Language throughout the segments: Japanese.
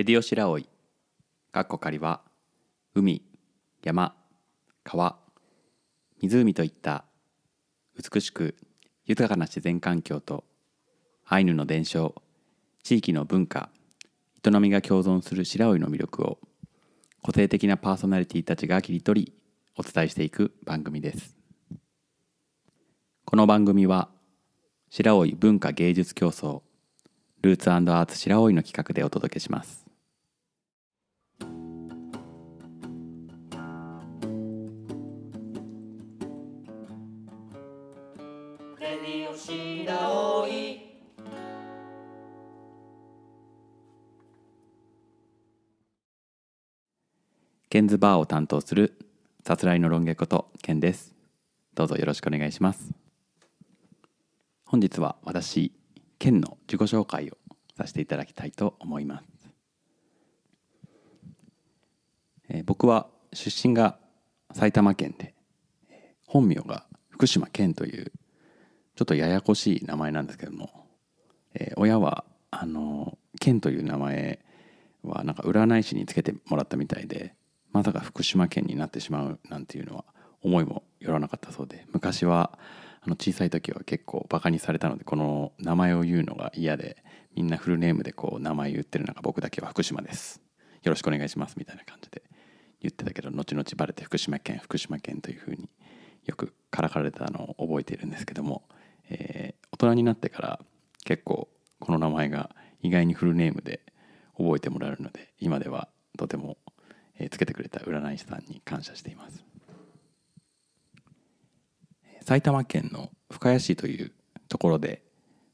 レディオ白老かっこ仮は海山川湖といった美しく豊かな自然環境とアイヌの伝承地域の文化営みが共存する白老の魅力を個性的なパーソナリティたちが切り取りお伝えしていく番組です。この番組は白老文化芸術競争ルーツアーツ白老の企画でお届けします。ケンズバーを担当するさすらいのロン毛ことケンです。どうぞよろしくお願いします。本日は私ケンの自己紹介をさせていただきたいと思います、えー、僕は出身が埼玉県で本名が福島県というちょっとややこしい名前なんですけども、えー、親はあの県という名前はなんか占い師につけてもらったみたいでまさか福島県になってしまうなんていうのは思いもよらなかったそうで昔はあの小さい時は結構バカにされたのでこの名前を言うのが嫌でみんなフルネームでこう名前言ってる中僕だけは福島です。よろしくお願いしますみたいな感じで言ってたけど後々バレて福島県福島県というふうによくからかれたのを覚えているんですけども、えー、大人になってから結構この名前が意外にフルネームで覚えてもらえるので今ではとてもえつけてくれた占い師さんに感謝しています。埼玉県の深谷市というところで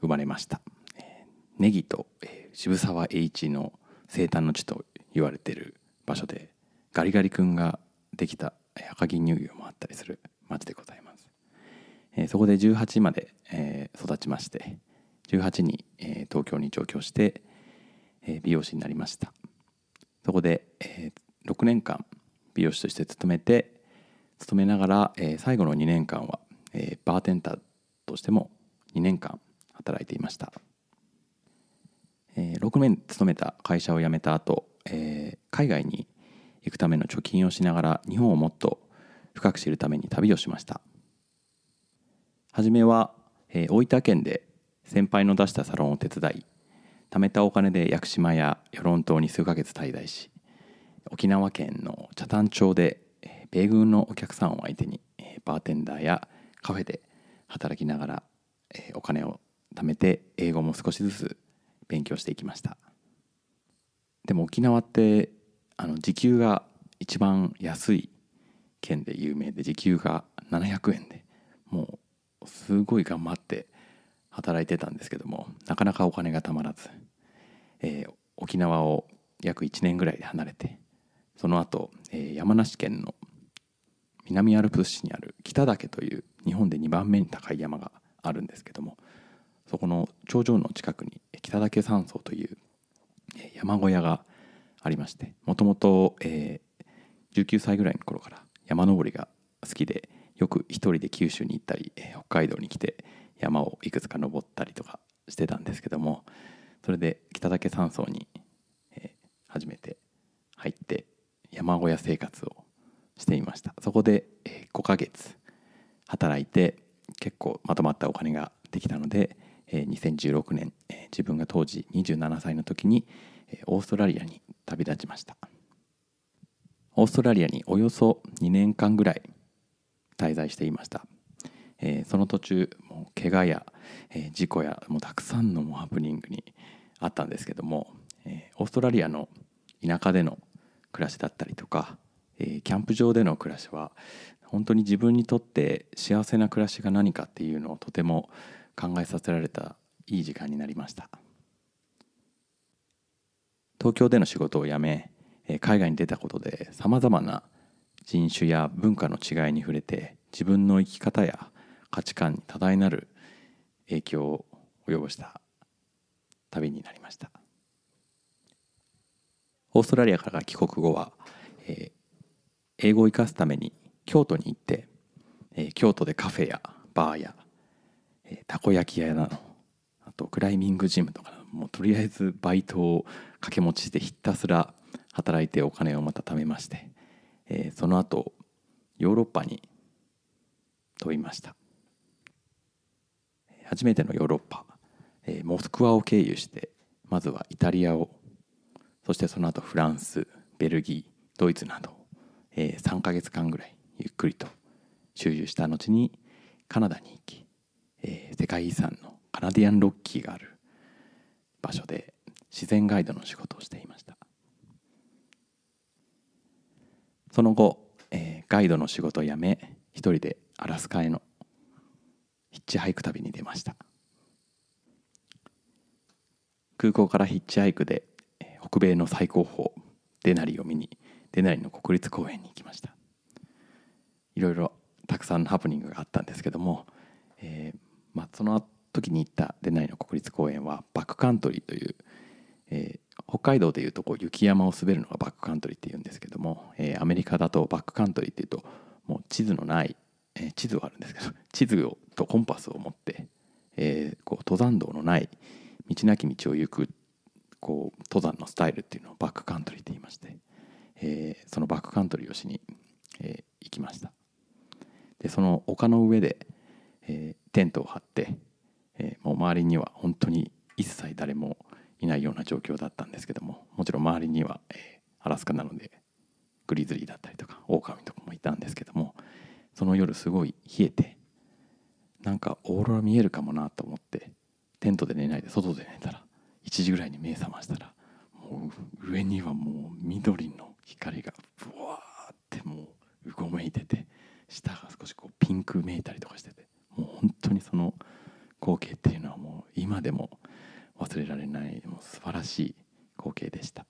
生まれました。ネギと渋沢栄一の生誕の地と言われている場所でガリガリ君ができた赤城乳業もあったりする町でございます。そこで18まで育ちまして18に東京に上京して美容師になりました。そこでえ6年間美容師として勤めて勤めながら、えー、最後の2年間は、えー、バーテンダーとしても2年間働いていました、えー、6年勤めた会社を辞めた後、えー、海外に行くための貯金をしながら日本をもっと深く知るために旅をしました。初めは、えー、大分県で先輩の出したサロンを手伝い貯めたお金で屋久島や与論島に数ヶ月滞在し沖縄県の北谷町で米軍のお客さんを相手にバーテンダーやカフェで働きながらお金を貯めて英語も少しずつ勉強していきました。でも沖縄ってあの時給が一番安い県で有名で時給が700円でもうすごい頑張って働いてたんですけどもなかなかお金がたまらず、えー、沖縄を約1年ぐらいで離れてその後、え、山梨県の南アルプス市にある北岳という日本で2番目に高い山があるんですけどもそこの頂上の近くに北岳山荘という山小屋がありましてもともと19歳ぐらいの頃から山登りが好きでよく一人で九州に行ったり北海道に来て山をいくつか登ったりとかしてたんですけどもそれで北岳山荘に初めて入って山小屋生活をしていました。そこで5ヶ月働いて結構まとまったお金ができたので2016年自分が当時27歳の時にオーストラリアに旅立ちました。オーストラリアにおよそ2年間ぐらい滞在していました、その途中もう怪我や、事故やもうたくさんのハプニングにあったんですけども、オーストラリアの田舎での暮らしだったりとか、えー、キャンプ場での暮らしは本当に自分にとって幸せな暮らしが何かっていうのをとても考えさせられたいい時間になりました。東京での仕事を辞め海外に出たことでさまざまな人種や文化の違いに触れて自分の生き方や価値観に多大なる影響を及ぼした旅になりました。オーストラリアから帰国後は、えー、英語を生かすために京都に行って、えー、京都でカフェやバーや、えー、たこ焼き屋などあとクライミングジムとかもうとりあえずバイトを掛け持ちしてひたすら働いてお金をまた貯めまして、えー、その後ヨーロッパに飛びました。初めてのヨーロッパ、えー、モスクワを経由してまずはイタリアをそしてその後フランスベルギードイツなど、えー、3ヶ月間ぐらいゆっくりと周遊した後にカナダに行き、えー、世界遺産のカナディアンロッキーがある場所で自然ガイドの仕事をしていました。その後、えー、ガイドの仕事を辞め一人でアラスカへのヒッチハイク旅に出ました。空港からヒッチハイクで北米の最高峰デナリを見にデナリの国立公園に行きました。いろいろたくさんのハプニングがあったんですけども、えーまあ、その時に行ったデナリの国立公園はバックカントリーという、えー、北海道でいうとこう雪山を滑るのがバックカントリーっていうんですけども、えー、アメリカだとバックカントリーっていうともう地図のない、えー、地図はあるんですけど 地図をとコンパスを持って、えー、こう登山道のない道なき道を行くこう登山のスタイルっていうのをバックカントリーって言いまして、えー、そのバックカントリーをしに、えー、行きました。でその丘の上で、えー、テントを張って、えー、もう周りには本当に一切誰もいないような状況だったんですけどももちろん周りには、えー、アラスカなのでグリズリーだったりとかオオカミとかもいたんですけどもその夜すごい冷えてなんかオーロラ見えるかもなと思ってテントで寝ないで外で寝たら1時ぐらいに目覚ましたらもう上にはもう緑の光がブワーってもううごめいてて下が少しこうピンクめいたりとかしててもう本当にその光景っていうのはもう今でも忘れられないもう素晴らしい光景でした、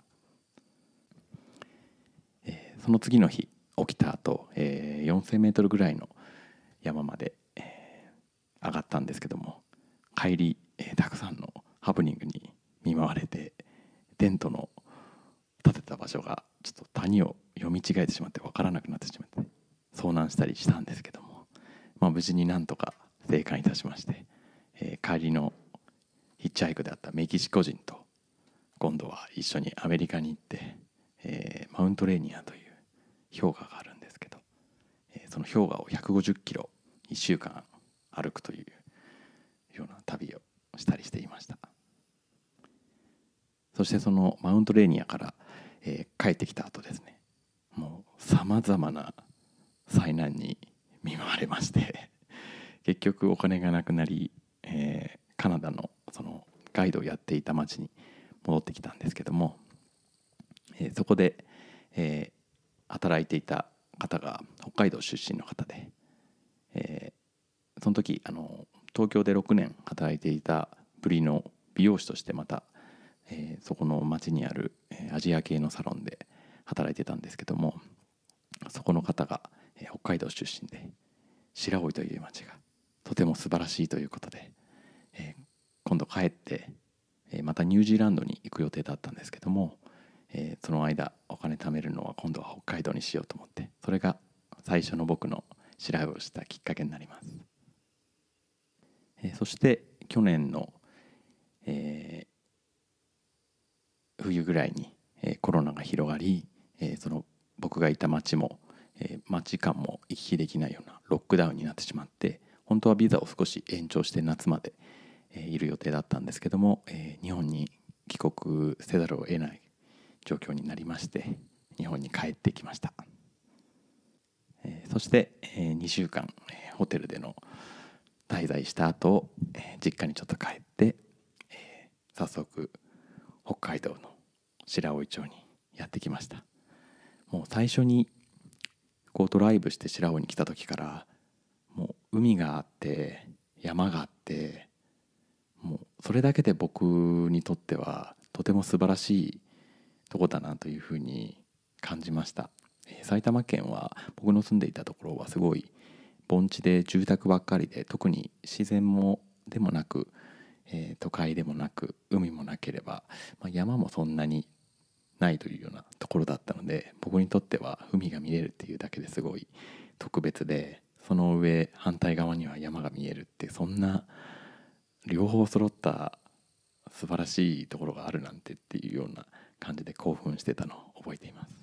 えー、その次の日起きた後、えー、4,000メートルぐらいの山まで、えー、上がったんですけども帰り、えー、たくさんのハプニングに見舞われてテントの建てた場所がちょっと谷を読み違えてしまって分からなくなってしまって遭難したりしたんですけども、まあ、無事になんとか生還いたしまして、えー、帰りのヒッチハイクであったメキシコ人と今度は一緒にアメリカに行って、えー、マウントレーニアという氷河があるんですけど、えー、その氷河を150キロ1週間歩くというような旅をしたりしていました。そしてそのマウントレーニアから、えー、帰ってきた後ですねもうさまざまな災難に見舞われまして 結局お金がなくなり、えー、カナダのそのガイドをやっていた町に戻ってきたんですけども、えー、そこで、えー、働いていた方が北海道出身の方で、えー、その時あの東京で6年働いていたぶりの美容師としてまたえー、そこの町にある、えー、アジア系のサロンで働いてたんですけどもそこの方が、えー、北海道出身で白老という町がとても素晴らしいということで、えー、今度帰って、えー、またニュージーランドに行く予定だったんですけども、えー、その間お金貯めるのは今度は北海道にしようと思ってそれが最初の僕の調べをしたきっかけになります、えー、そして去年の、え冬ぐらいに、えー、コロナが広がり、えー、その僕がいた町も、えー、町間も行き来できないようなロックダウンになってしまって本当はビザを少し延長して夏まで、えー、いる予定だったんですけども、えー、日本に帰国せざるを得ない状況になりまして日本に帰ってきました、えー、そして、えー、2週間、えー、ホテルでの滞在した後、えー、実家にちょっと帰って、えー、早速北海道の白老町にやってきました。もう最初にこうドライブして白老に来た時からもう海があって山があってもうそれだけで僕にとってはとても素晴らしいとこだなというふうに感じました。埼玉県は僕の住んでいたところはすごい盆地で住宅ばっかりで特に自然もでもなくえー、都会でもなく海もなければ、まあ、山もそんなにないというようなところだったので僕にとっては海が見れるっていうだけですごい特別でその上反対側には山が見えるってそんな両方揃った素晴らしいところがあるなんてっていうような感じで興奮してたのを覚えています。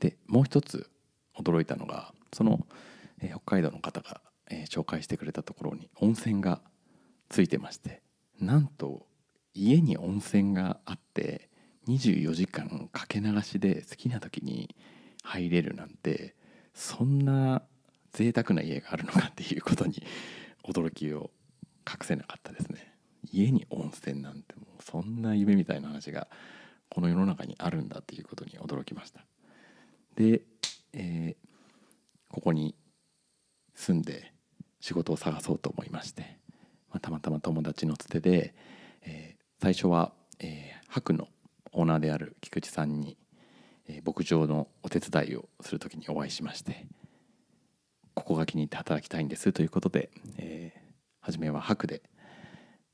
でもう一つ驚いたのがその、えー、北海道の方が、えー、紹介してくれたところに温泉がついてましてなんと家に温泉があって24時間かけ流しで好きな時に入れるなんてそんな贅沢な家があるのかっていうことに驚きを隠せなかったですね。家に温泉なんてもうそんな夢みたいな話がこの世の中にあるんだっていうことに驚きました。で、えー、ここに住んで仕事を探そうと思いまして、まあ、たまたま友達のつてで、えー、最初は、えー、白のオーナーである菊池さんに、えー、牧場のお手伝いをする時にお会いしましてここが気に入って働きたいんですということで、えー、初めは白で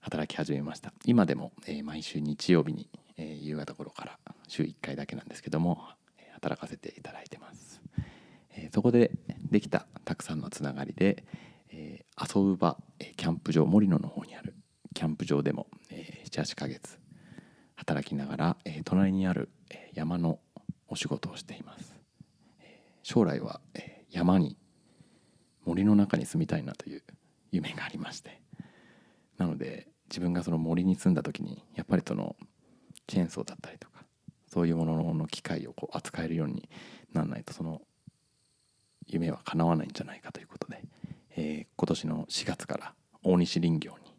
働き始めました。今でも、えー、毎週日曜日に、えー、夕方頃から週1回だけなんですけども、え、働かせていただいてます、えー、そこでできたたくさんのつながりで、遊ぶ場、キャンプ場森野の方にあるキャンプ場でも、え、78ヶ月働きながら、え、隣にある、え、山のお仕事をしています、将来は、え、山に森の中に住みたいなという夢がありまして。なので自分がその森に住んだ時にやっぱりそのチェーンソーだったりとかそういうものの機械をこう扱えるようにならないとその夢は叶わないんじゃないかということで、えー、今年の4月から大西林業に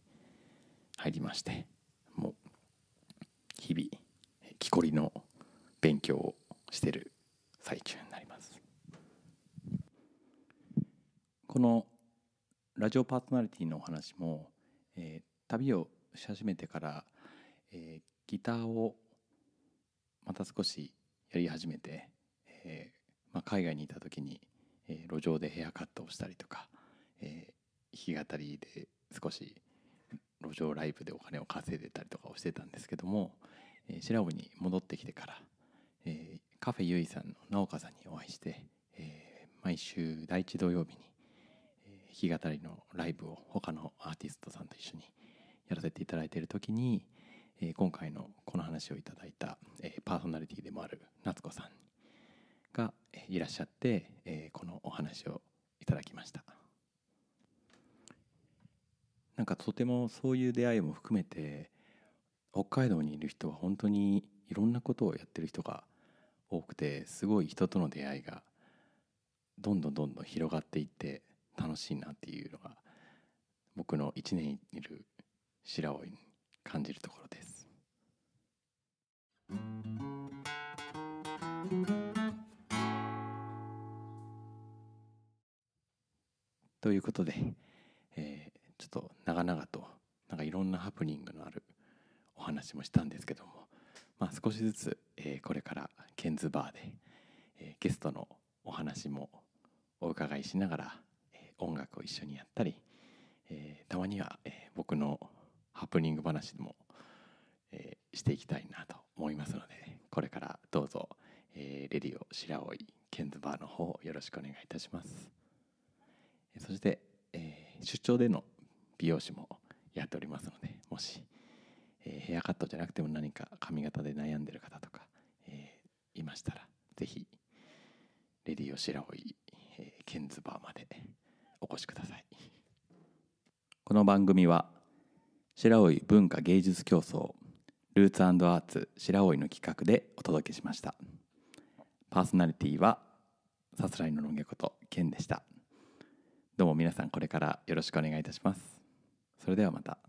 入りましてもう日々木こりの勉強をしてる最中になります。このラジオパーソナリティのお話も、えー、旅をし始めてから、えー、ギターをまた少しやり始めて、えーまあ、海外にいた時に、えー、路上でヘアカットをしたりとか、えー、弾き語りで少し路上ライブでお金を稼いでたりとかをしてたんですけども、えー、白尾に戻ってきてから、えー、カフェゆいさんの直岡さんにお会いして、えー、毎週第一土曜日にえ弾き語りのライブを他のアーティストさんと一緒にやらせていただいている時に、えー、今回のこの話をいただいた、えー、パーソナリティでもある夏子さんがいらっしゃって、えー、このお話をいただきました。なんかとてもそういう出会いも含めて北海道にいる人は本当にいろんなことをやってる人が多くてすごい人との出会いがどんどんどんどん広がっていって楽しいなっていうのが僕の1年いる白老に感じるところです。ということで、っと長々となんかいろんなハプニングのあるお話もしたんですけども、まあ、少しずつ、えー、これからケンズバーで、えー、ゲストのお話もお伺いしながらえ音楽を一緒にやったり、え、たまには、え、僕のハプニング話でも、え、していきたいなと思いますのでこれからどうぞ、え、レディオ白老ケンズバーの方よろしくお願いいたします、そして、え、出張での美容師もやっておりますのでもし、えー、ヘアカットじゃなくても何か髪型で悩んでる方とか、えー、いましたらぜひレディオ白老、えー、ケンズバーまでお越しください。この番組は白老文化芸術競争ルーツアーツ白老の企画でお届けしました。パーソナリティはさすらいのロン毛ことケンでした。どうも皆さんこれからよろしくお願いいたします。それではまた。